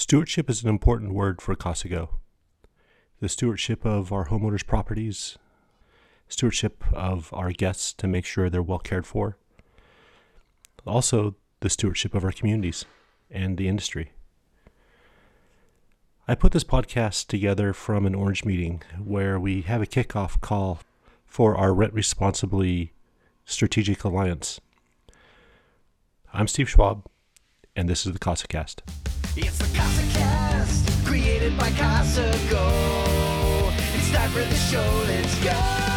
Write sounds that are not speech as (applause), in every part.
Stewardship is an important word for Casago. The stewardship of our homeowners' properties, stewardship of our guests to make sure they're well cared for, also the stewardship of our communities and the industry. I put this podcast together from an Orange meeting where we have a kickoff call for our Rent Responsibly Strategic Alliance. I'm Steve Schwab, and this is the CasaCast. It's the CasaCast, created by Casago. It's time for the show, let's go!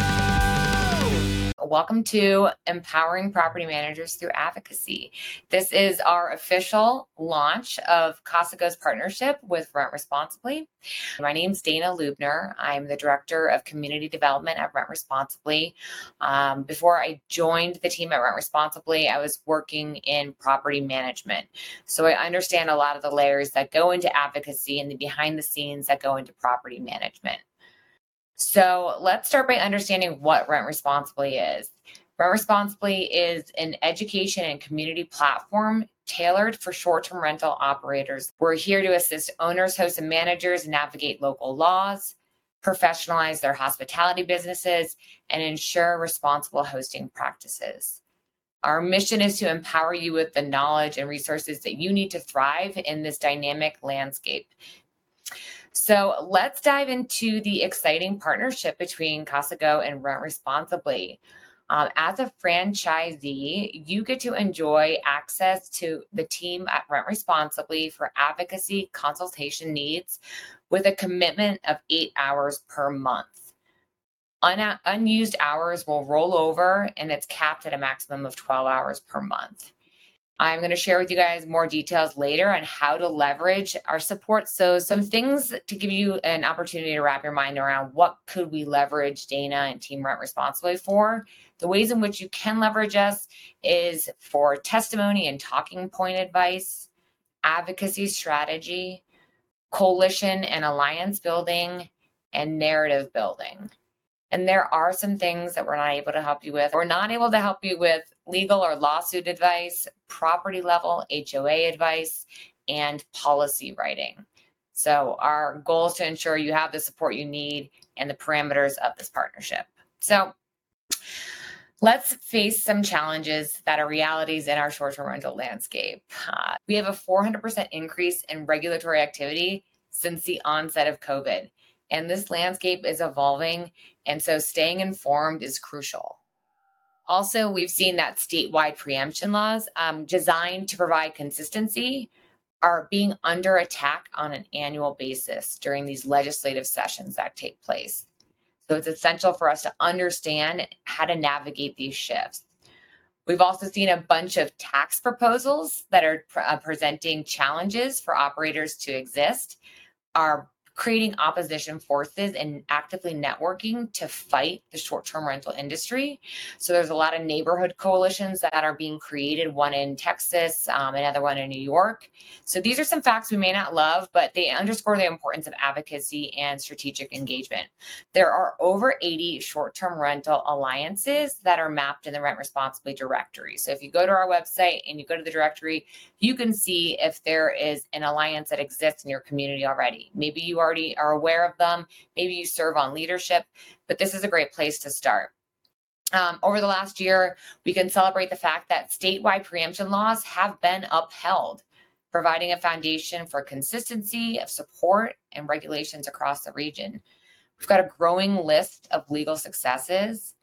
Welcome to Empowering Property Managers Through Advocacy. This is our official launch of Casago's partnership with Rent Responsibly. My name is Dana Lubner. I'm the Director of Community Development at Rent Responsibly. Um, before I joined the team at Rent Responsibly, I was working in property management. So I understand a lot of the layers that go into advocacy and the behind the scenes that go into property management. So let's start by understanding what Rent Responsibly is. Rent Responsibly is an education and community platform tailored for short term rental operators. We're here to assist owners, hosts, and managers navigate local laws, professionalize their hospitality businesses, and ensure responsible hosting practices. Our mission is to empower you with the knowledge and resources that you need to thrive in this dynamic landscape. So let's dive into the exciting partnership between Casago and Rent Responsibly. Um, as a franchisee, you get to enjoy access to the team at Rent Responsibly for advocacy consultation needs with a commitment of eight hours per month. Un- unused hours will roll over and it's capped at a maximum of 12 hours per month. I'm going to share with you guys more details later on how to leverage our support. So, some things to give you an opportunity to wrap your mind around what could we leverage Dana and Team Rent responsibly for. The ways in which you can leverage us is for testimony and talking point advice, advocacy strategy, coalition and alliance building, and narrative building. And there are some things that we're not able to help you with. We're not able to help you with legal or lawsuit advice, property level HOA advice, and policy writing. So, our goal is to ensure you have the support you need and the parameters of this partnership. So, let's face some challenges that are realities in our short term rental landscape. Uh, we have a 400% increase in regulatory activity since the onset of COVID. And this landscape is evolving. And so staying informed is crucial. Also, we've seen that statewide preemption laws um, designed to provide consistency are being under attack on an annual basis during these legislative sessions that take place. So it's essential for us to understand how to navigate these shifts. We've also seen a bunch of tax proposals that are uh, presenting challenges for operators to exist. Our creating opposition forces and actively networking to fight the short term rental industry. So there's a lot of neighborhood coalitions that are being created, one in Texas, um, another one in New York. So these are some facts we may not love, but they underscore the importance of advocacy and strategic engagement. There are over 80 short term rental alliances that are mapped in the Rent Responsibly directory. So if you go to our website and you go to the directory, you can see if there is an alliance that exists in your community already. Maybe you already are aware of them. Maybe you serve on leadership, but this is a great place to start. Um, over the last year, we can celebrate the fact that statewide preemption laws have been upheld, providing a foundation for consistency of support and regulations across the region. We've got a growing list of legal successes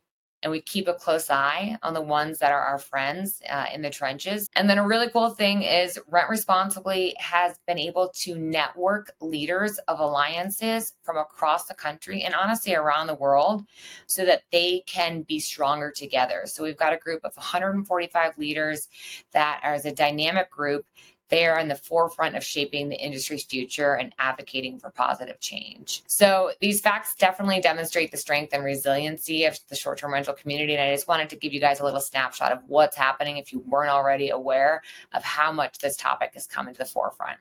and we keep a close eye on the ones that are our friends uh, in the trenches. And then a really cool thing is Rent Responsibly has been able to network leaders of alliances from across the country and honestly around the world so that they can be stronger together. So we've got a group of 145 leaders that are as a dynamic group they are in the forefront of shaping the industry's future and advocating for positive change. So these facts definitely demonstrate the strength and resiliency of the short-term rental community. And I just wanted to give you guys a little snapshot of what's happening if you weren't already aware of how much this topic has come to the forefront.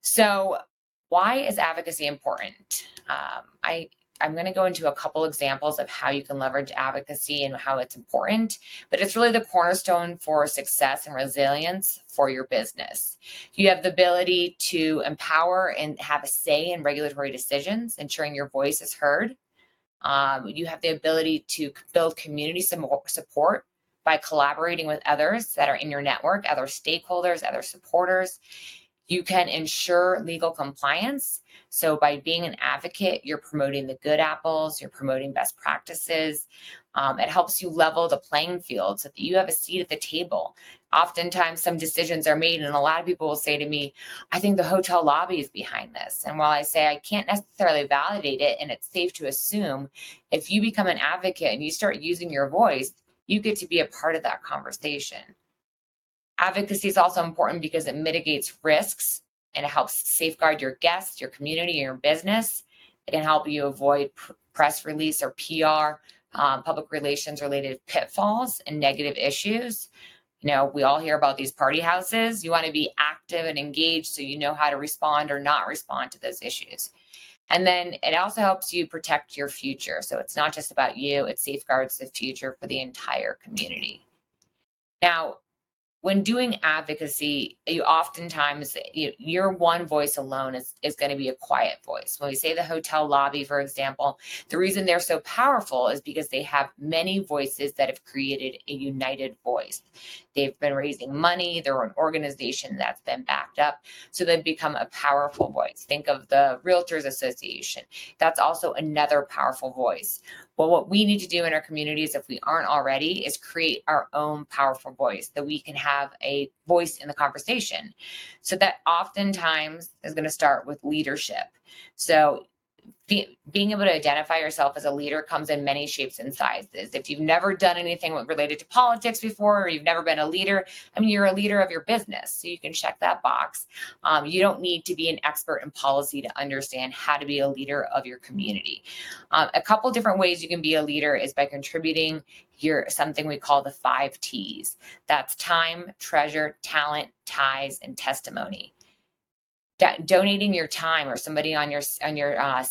So why is advocacy important? Um, I I'm going to go into a couple examples of how you can leverage advocacy and how it's important, but it's really the cornerstone for success and resilience for your business. You have the ability to empower and have a say in regulatory decisions, ensuring your voice is heard. Um, you have the ability to build community support by collaborating with others that are in your network, other stakeholders, other supporters. You can ensure legal compliance. So, by being an advocate, you're promoting the good apples, you're promoting best practices. Um, it helps you level the playing field so that you have a seat at the table. Oftentimes, some decisions are made, and a lot of people will say to me, I think the hotel lobby is behind this. And while I say I can't necessarily validate it, and it's safe to assume, if you become an advocate and you start using your voice, you get to be a part of that conversation. Advocacy is also important because it mitigates risks and it helps safeguard your guests, your community, your business. It can help you avoid pr- press release or PR, um, public relations related pitfalls and negative issues. You know, we all hear about these party houses. You want to be active and engaged so you know how to respond or not respond to those issues. And then it also helps you protect your future. So it's not just about you, it safeguards the future for the entire community. Now, when doing advocacy, you oftentimes you, your one voice alone is, is going to be a quiet voice. When we say the hotel lobby, for example, the reason they're so powerful is because they have many voices that have created a united voice. They've been raising money, they're an organization that's been backed up. So they've become a powerful voice. Think of the Realtors Association. That's also another powerful voice. Well, what we need to do in our communities, if we aren't already, is create our own powerful voice that we can have a voice in the conversation. So that oftentimes is going to start with leadership. So be, being able to identify yourself as a leader comes in many shapes and sizes. If you've never done anything related to politics before, or you've never been a leader, I mean, you're a leader of your business. So you can check that box. Um, you don't need to be an expert in policy to understand how to be a leader of your community. Um, a couple different ways you can be a leader is by contributing your something we call the five T's. That's time, treasure, talent, ties, and testimony donating your time or somebody on your on your uh,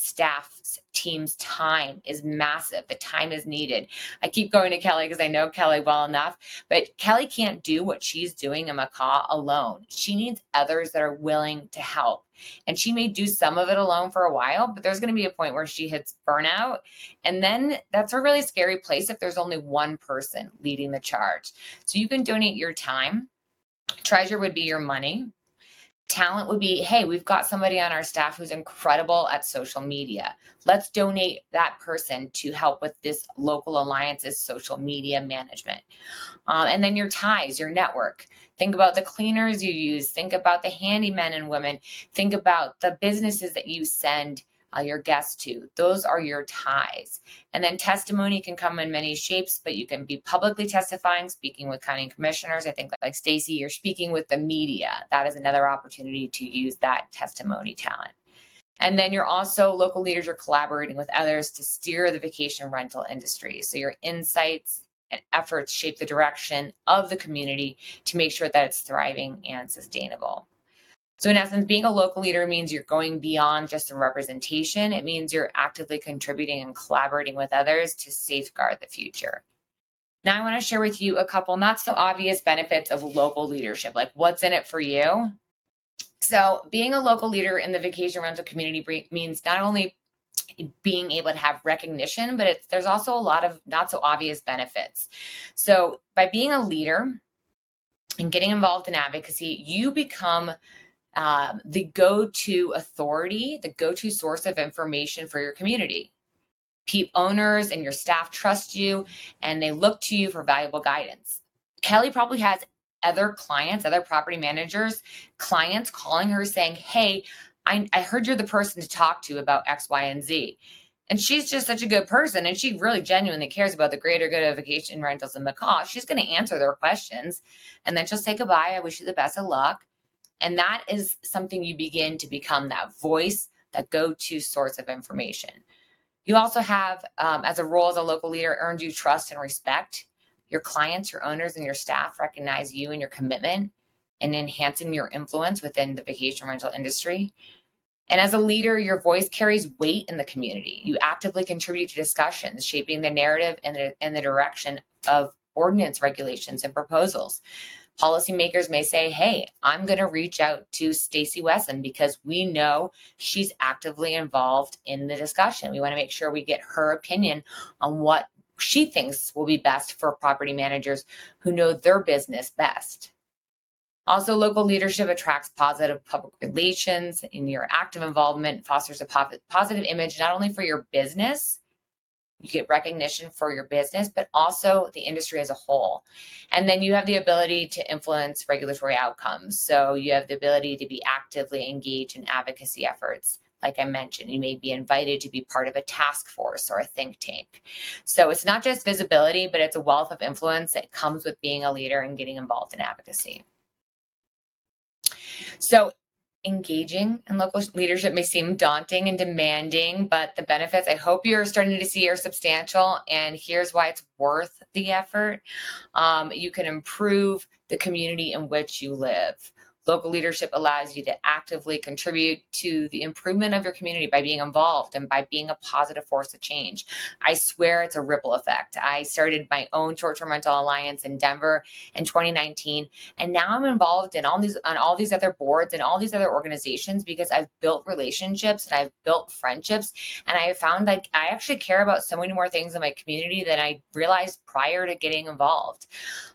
team's time is massive. The time is needed. I keep going to kelly because i know kelly well enough but kelly can't do what she's doing in macaw alone. She needs others that are willing to help. And she may do some of it alone for a while but there's going to be a point where she hits burnout. And then that's a really scary place if there's only one person leading the charge. So you can donate your time. Treasure would be your money talent would be hey we've got somebody on our staff who's incredible at social media. Let's donate that person to help with this local alliance's social media management. Um, and then your ties your network. Think about the cleaners you use. Think about the handymen and women. Think about the businesses that you send uh, your guests to. Those are your ties. And then testimony can come in many shapes, but you can be publicly testifying, speaking with county commissioners. I think, like Stacy, you're speaking with the media. That is another opportunity to use that testimony talent. And then you're also local leaders are collaborating with others to steer the vacation rental industry. So your insights and efforts shape the direction of the community to make sure that it's thriving and sustainable. So, in essence, being a local leader means you're going beyond just a representation. It means you're actively contributing and collaborating with others to safeguard the future. Now, I want to share with you a couple not so obvious benefits of local leadership, like what's in it for you. So, being a local leader in the vacation rental community means not only being able to have recognition, but there's also a lot of not so obvious benefits. So, by being a leader and getting involved in advocacy, you become um, the go to authority, the go to source of information for your community. Peep owners and your staff trust you and they look to you for valuable guidance. Kelly probably has other clients, other property managers, clients calling her saying, Hey, I, I heard you're the person to talk to about X, Y, and Z. And she's just such a good person and she really genuinely cares about the greater good of vacation rentals in Macaw. She's going to answer their questions and then she'll say goodbye. I wish you the best of luck. And that is something you begin to become that voice, that go to source of information. You also have, um, as a role as a local leader, earned you trust and respect. Your clients, your owners, and your staff recognize you and your commitment in enhancing your influence within the vacation rental industry. And as a leader, your voice carries weight in the community. You actively contribute to discussions, shaping the narrative and the, and the direction of ordinance regulations and proposals. Policymakers may say, hey, I'm going to reach out to Stacy Wesson because we know she's actively involved in the discussion. We want to make sure we get her opinion on what she thinks will be best for property managers who know their business best. Also, local leadership attracts positive public relations, and your active involvement fosters a positive image not only for your business, you get recognition for your business, but also the industry as a whole. And then you have the ability to influence regulatory outcomes. So you have the ability to be actively engaged in advocacy efforts. Like I mentioned, you may be invited to be part of a task force or a think tank. So it's not just visibility, but it's a wealth of influence that comes with being a leader and getting involved in advocacy. So engaging in local leadership may seem daunting and demanding, but the benefits I hope you're starting to see are substantial. And here's why it's worth the effort. Um, you can improve the community in which you live. Local leadership allows you to actively contribute to the improvement of your community by being involved and by being a positive force of change. I swear it's a ripple effect. I started my own short-term rental alliance in Denver in 2019, and now I'm involved in all these on all these other boards and all these other organizations because I've built relationships and I've built friendships, and I found like I actually care about so many more things in my community than I realized prior to getting involved.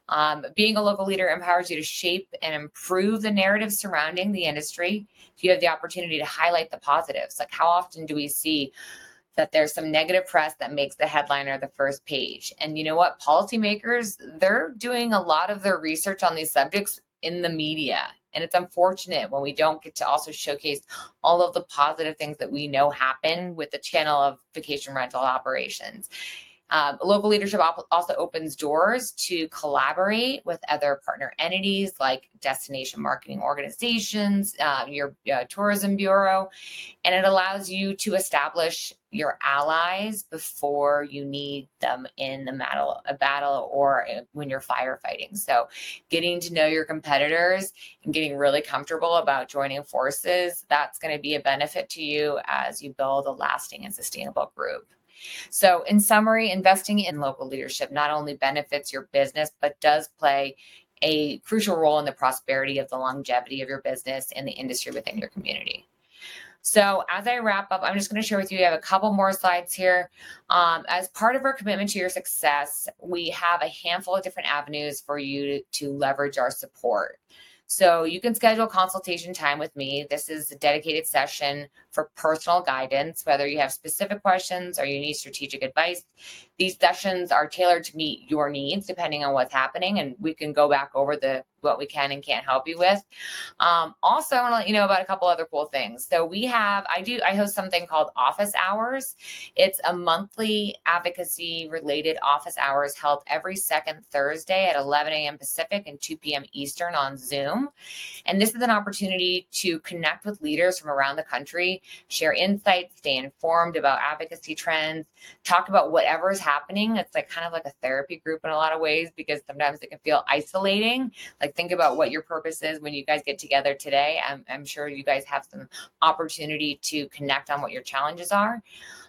Um, being a local leader empowers you to shape and improve the narrative surrounding the industry. If you have the opportunity to highlight the positives. Like, how often do we see that there's some negative press that makes the headline or the first page? And you know what? Policymakers, they're doing a lot of their research on these subjects in the media. And it's unfortunate when we don't get to also showcase all of the positive things that we know happen with the channel of vacation rental operations. Um, local leadership op- also opens doors to collaborate with other partner entities like destination marketing organizations, uh, your uh, tourism bureau, and it allows you to establish your allies before you need them in the battle, a battle or uh, when you're firefighting. So, getting to know your competitors and getting really comfortable about joining forces, that's going to be a benefit to you as you build a lasting and sustainable group. So, in summary, investing in local leadership not only benefits your business, but does play a crucial role in the prosperity of the longevity of your business and the industry within your community. So, as I wrap up, I'm just going to share with you. I have a couple more slides here. Um, as part of our commitment to your success, we have a handful of different avenues for you to, to leverage our support. So you can schedule consultation time with me. This is a dedicated session for personal guidance, whether you have specific questions or you need strategic advice. These sessions are tailored to meet your needs depending on what's happening, and we can go back over the what we can and can't help you with. Um, also, I want to let you know about a couple other cool things. So we have, I do, I host something called Office Hours. It's a monthly advocacy related office hours held every second Thursday at 11 a.m. Pacific and 2 p.m. Eastern on Zoom. And this is an opportunity to connect with leaders from around the country, share insights, stay informed about advocacy trends, talk about whatever is happening. It's like kind of like a therapy group in a lot of ways because sometimes it can feel isolating. Like think about what your purpose is when you guys get together today. I'm, I'm sure you guys have some opportunity to connect on what your challenges are.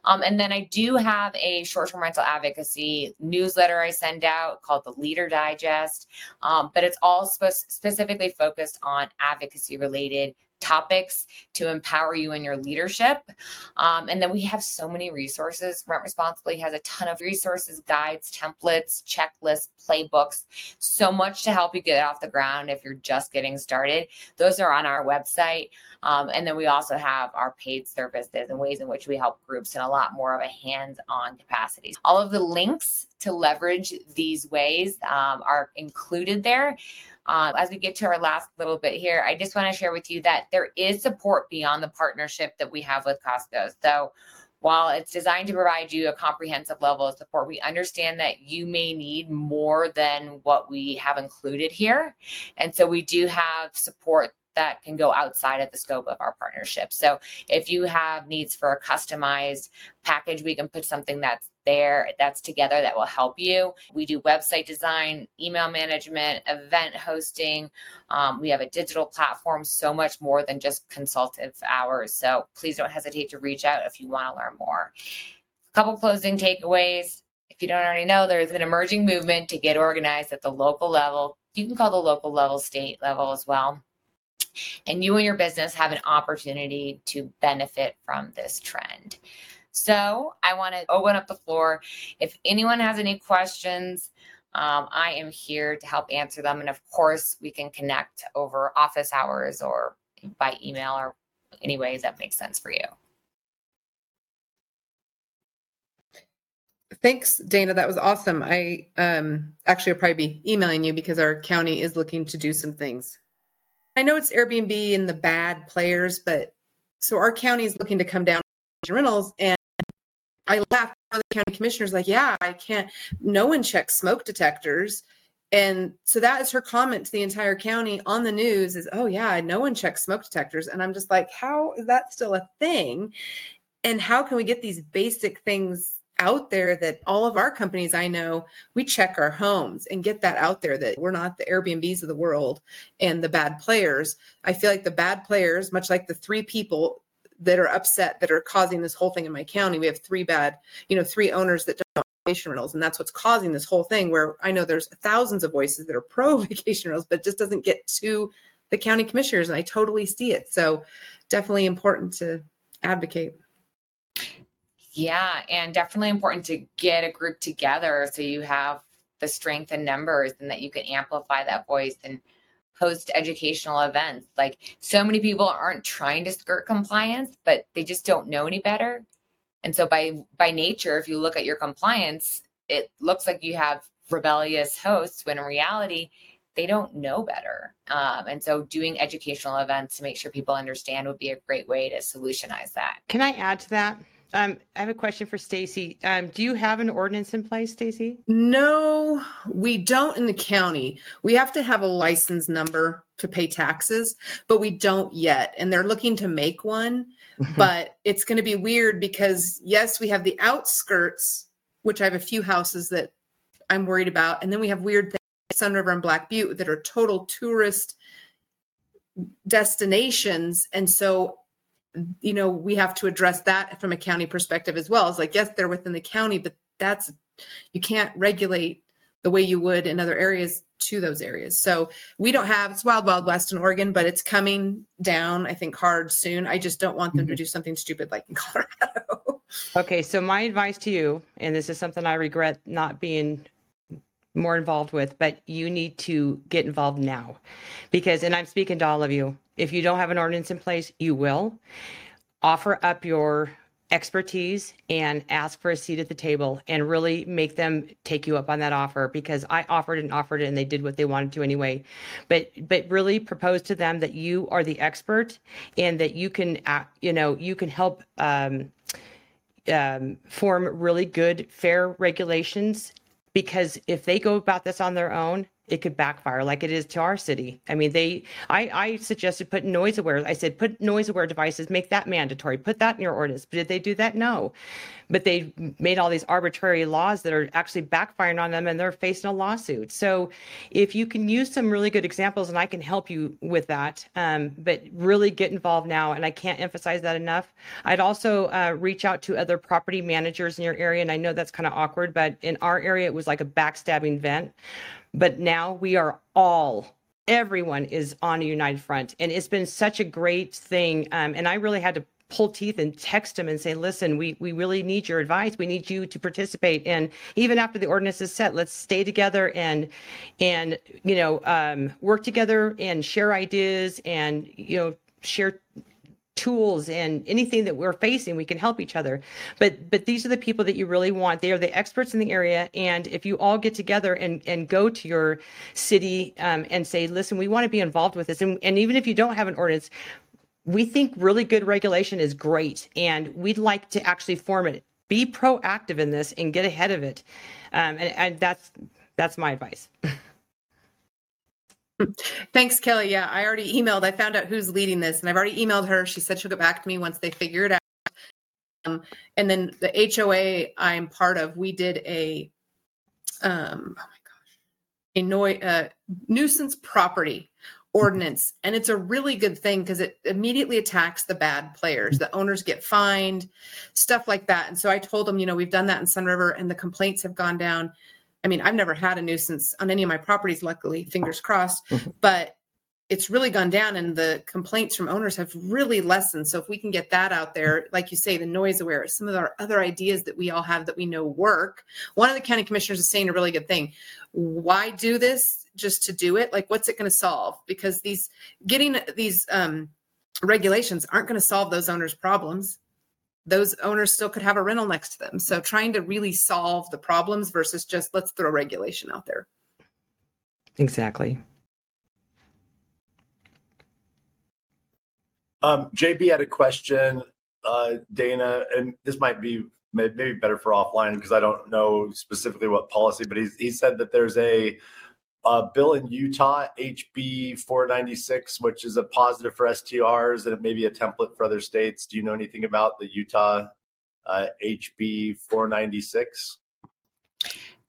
Um, and then I do have a short term rental advocacy newsletter I send out called the Leader Digest, um, but it's all spe- specifically focused on advocacy related topics to empower you in your leadership. Um, and then we have so many resources. Rent Responsibly has a ton of resources, guides, templates, checklists, playbooks, so much to help you get off the ground if you're just getting started. Those are on our website. Um, and then we also have our paid services and ways in which we help groups in a lot more of a hands on capacity. All of the links to leverage these ways um, are included there. Um, as we get to our last little bit here, I just want to share with you that there is support beyond the partnership that we have with Casago. So while it's designed to provide you a comprehensive level of support, we understand that you may need more than what we have included here. And so we do have support that can go outside of the scope of our partnership. So if you have needs for a customized package, we can put something that's there that's together that will help you. We do website design, email management, event hosting. Um, we have a digital platform, so much more than just consultative hours. So please don't hesitate to reach out if you want to learn more. A couple closing takeaways. If you don't already know, there's an emerging movement to get organized at the local level. You can call the local level state level as well. And you and your business have an opportunity to benefit from this trend. So I want to open up the floor. If anyone has any questions, um, I am here to help answer them. And of course, we can connect over office hours or by email or any ways that makes sense for you. Thanks, Dana. That was awesome. I um, actually will probably be emailing you because our county is looking to do some things. I know it's Airbnb and the bad players, but so our county is looking to come down rentals and I laughed. The county commissioner's like, yeah, I can't. No one checks smoke detectors. And so that is her comment to the entire county on the news is, oh, yeah, no one checks smoke detectors. And I'm just like, how is that still a thing? And how can we get these basic things out there that all of our companies I know, we check our homes and get that out there that we're not the Airbnbs of the world and the bad players. I feel like the bad players, much like the three people that are upset that are causing this whole thing in my county. We have three bad, you know, three owners that don't vacation rentals, and that's what's causing this whole thing. Where I know there's thousands of voices that are pro (laughs) vacation rentals, but just doesn't get to the county commissioners, and I totally see it. So definitely important to advocate. Yeah, and definitely important to get a group together so you have the strength in numbers and that you can amplify that voice and host educational events. Like so many people aren't trying to skirt compliance, but they just don't know any better. And so by by nature, if you look at your compliance, it looks like you have rebellious hosts when in reality they don't know better. Um, and so doing educational events to make sure people understand would be a great way to solutionize that. Can I add to that? Um, I have a question for Stacy. Um, do you have an ordinance in place, Stacy? No, we don't in the county. We have to have a license number to pay taxes, but we don't yet. And they're looking to make one, (laughs) but it's going to be weird because yes, we have the outskirts, which I have a few houses that I'm worried about, and then we have weird things, Sunriver and Black Butte, that are total tourist destinations, and so you know, we have to address that from a county perspective as well. It's like, yes, they're within the county, but that's, you can't regulate the way you would in other areas to those areas. So we don't have, it's wild, wild west in Oregon, but it's coming down, I think, hard soon. I just don't want them mm-hmm. to do something stupid like in (laughs) Colorado. okay. So my advice to you, and this is something I regret not being more involved with, but you need to get involved now because, and I'm speaking to all of you, if you don't have an ordinance in place, you will offer up your expertise and ask for a seat at the table and really make them take you up on that offer because I offered and offered it and they did what they wanted to anyway. But but really propose to them that you are the expert and that you can uh, you know you can help um, um, form really good fair regulations because if they go about this on their own it could backfire like it is to our city. I mean, they I I suggested put NoiseAware. I said put NoiseAware devices, make that mandatory, put that in your ordinance. But did they do that? No. But they made all these arbitrary laws that are actually backfiring on them and they're facing a lawsuit. So if you can use some really good examples and I can help you with that, um, but really get involved now. And I can't emphasize that enough. I'd also uh, reach out to other property managers in your area. And I know that's kind of awkward, but in our area, it was like a backstabbing vent but now we are all everyone is on a united front. And it's been such a great thing. Um, and i really had to pull teeth and text them and say listen we we really need your advice. We need you to participate. And even after the ordinance is set let's stay together and and you know um, work together and share ideas and you know share tools and anything that we're facing we can help each other. But but these are the people that you really want. They are the experts in the area. And if you all get together and and go to your city um, and say listen we want to be involved with this. And, and even if you don't have an ordinance we think really good regulation is great. And we'd like to actually form it. Be proactive in this and get ahead of it. Um, and, and that's that's my advice (laughs) (laughs) Thanks, Kelly. Yeah, I already emailed. I found out who's leading this, and I've already emailed her. She said she'll get back to me once they figure it out. Um, and then the HOA I'm part of, we did a, um, oh my gosh, a noi- uh, nuisance property ordinance. And it's a really good thing because it immediately attacks the bad players. The owners get fined, stuff like that. And so I told them, you know, we've done that in Sunriver and the complaints have gone down. I mean, I've never had a nuisance on any of my properties, luckily, fingers crossed, (laughs) but it's really gone down and the complaints from owners have really lessened. So if we can get that out there, like you say, the NoiseAware, some of our other ideas that we all have that we know work. One of the county commissioners is saying a really good thing. Why do this just to do it? Like what's it going to solve? Because these getting these um regulations aren't going to solve those owners' problems. Those owners still could have a rental next to them. So trying to really solve the problems versus just let's throw regulation out there. Exactly. Um, JB had a question, uh, Dana, and this might be maybe better for offline because I don't know specifically what policy, but he's, he said that there's a, a bill in Utah, HB 496, which is a positive for STRs and it may be a template for other states. Do you know anything about the Utah uh, HB 496?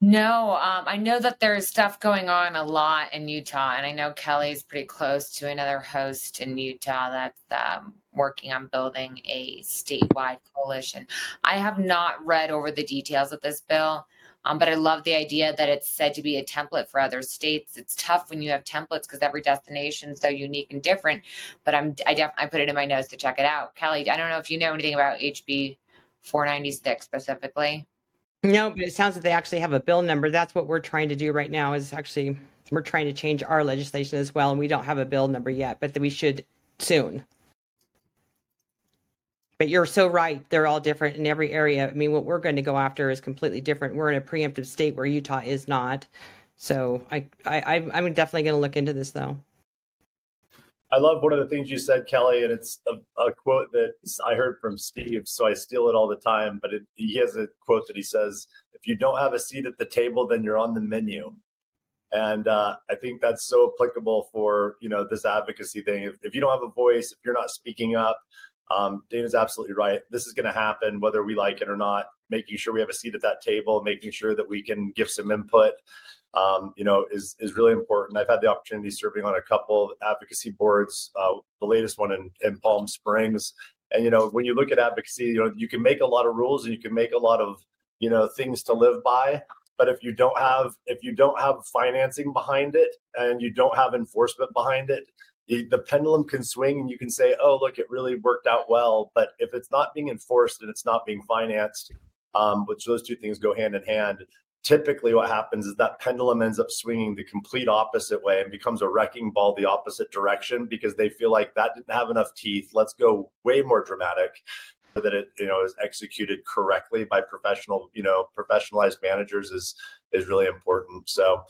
No, um, I know that there's stuff going on a lot in Utah, and I know Kelly's pretty close to another host in Utah that's um, working on building a statewide coalition. I have not read over the details of this bill, um, but I love the idea that it's said to be a template for other states. It's tough when you have templates because every destination is so unique and different. But I'm I def I put it in my notes to check it out. Kelly, I don't know if you know anything about HB 496 specifically. No, but it sounds like they actually have a bill number. That's what we're trying to do right now is actually, we're trying to change our legislation as well. And we don't have a bill number yet, but we should soon. But you're so right. They're all different in every area. I mean, what we're going to go after is completely different. We're in a preemptive state where Utah is not. So I, I, I'm definitely going to look into this though. I love one of the things you said, Kelly, and it's a, a quote that I heard from Steve, so I steal it all the time. But it, he has a quote that he says, "If you don't have a seat at the table, then you're on the menu." And uh, I think that's so applicable for you know this advocacy thing. If, if you don't have a voice, if you're not speaking up, um, Dana's absolutely right. This is going to happen whether we like it or not. Making sure we have a seat at that table, making sure that we can give some input um, you know, is is really important. I've had the opportunity serving on a couple of advocacy boards, uh, the latest one in, in Palm Springs. And you know, when you look at advocacy, you know, you can make a lot of rules and you can make a lot of you know things to live by. But if you don't have if you don't have financing behind it and you don't have enforcement behind it, the the pendulum can swing and you can say, oh, look, it really worked out well. But if it's not being enforced and it's not being financed, um, which those two things go hand in hand, typically what happens is that pendulum ends up swinging the complete opposite way and becomes a wrecking ball the opposite direction because they feel like that didn't have enough teeth let's go way more dramatic so that it you know is executed correctly by professional you know professionalized managers is is really important so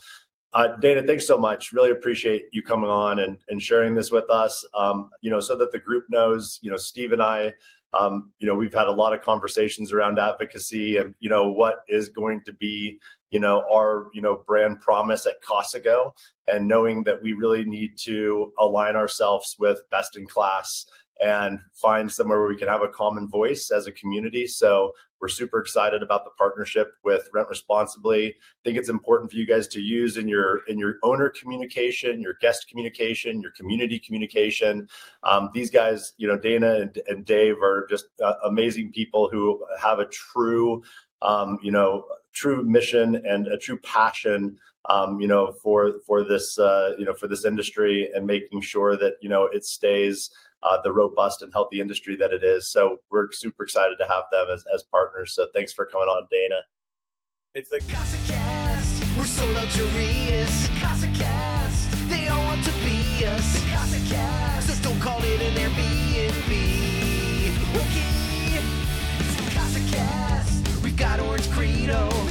uh, Dana, thanks so much. Really appreciate you coming on and, and sharing this with us. Um, you know, so that the group knows, you know, Steve and I, um, you know, we've had a lot of conversations around advocacy and, you know, what is going to be, you know, our, you know, brand promise at Casago and knowing that we really need to align ourselves with best in class and find somewhere where we can have a common voice as a community. So we're super excited about the partnership with Rent Responsibly. I think it's important for you guys to use in your in your owner communication, your guest communication, your community communication. Um, these guys, you know, Dana and, and Dave are just uh, amazing people who have a true, um, you know, true mission and a true passion um, you know, for for this, uh, you know, for this industry and making sure that you know it stays uh, the robust and healthy industry that it is. So we're super excited to have them as, as partners. So thanks for coming on, Dana. It's the Casacast. We're so luxurious. Casacast. They all want to be us. The Just don't call it an Airbnb. Okay. It's the We've got Orange Credo.